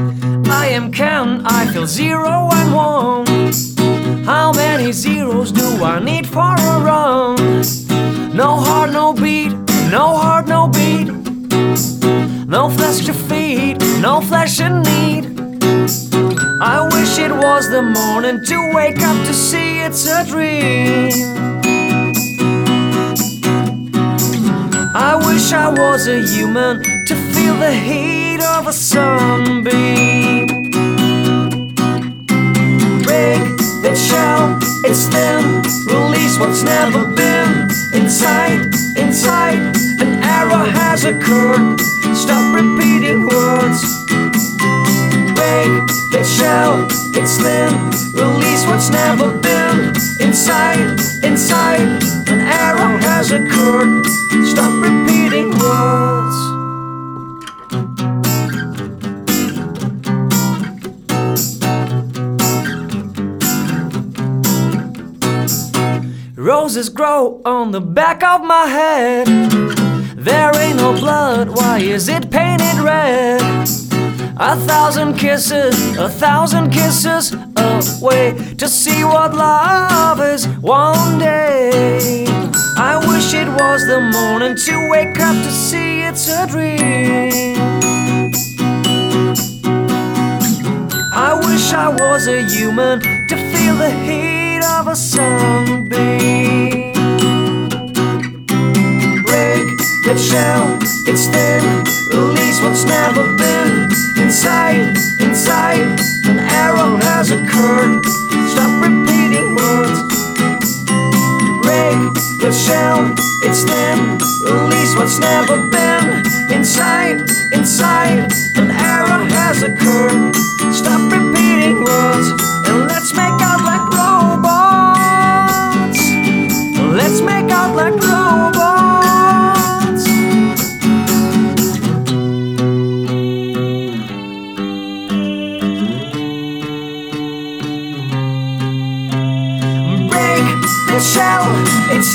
I am can, I feel zero and one. How many zeros do I need for a run? No heart, no beat, no heart, no beat. No flesh to feed, no flesh in need. I wish it was the morning to wake up to see it's a dream. I wish I was a human to feel the heat of a sunbeam. Break the shell, it's thin. Release what's never been. Inside, inside, an error has occurred. Stop repeating words. Break the shell, it's thin. Release what's never been. Inside, inside, an error has occurred. Stop repeating Roses grow on the back of my head. There ain't no blood, why is it painted red? A thousand kisses, a thousand kisses away to see what love is one day. I wish it was the morning to wake up to see it's a dream. I wish I was a human to feel the heat of a sunbeam. Break the shell, it's thin. Release what's never been. Inside, inside, an arrow has occurred. Stop repeating words. Break the shell, it's thin. Release what's never been. Like robots. Break the shell, it's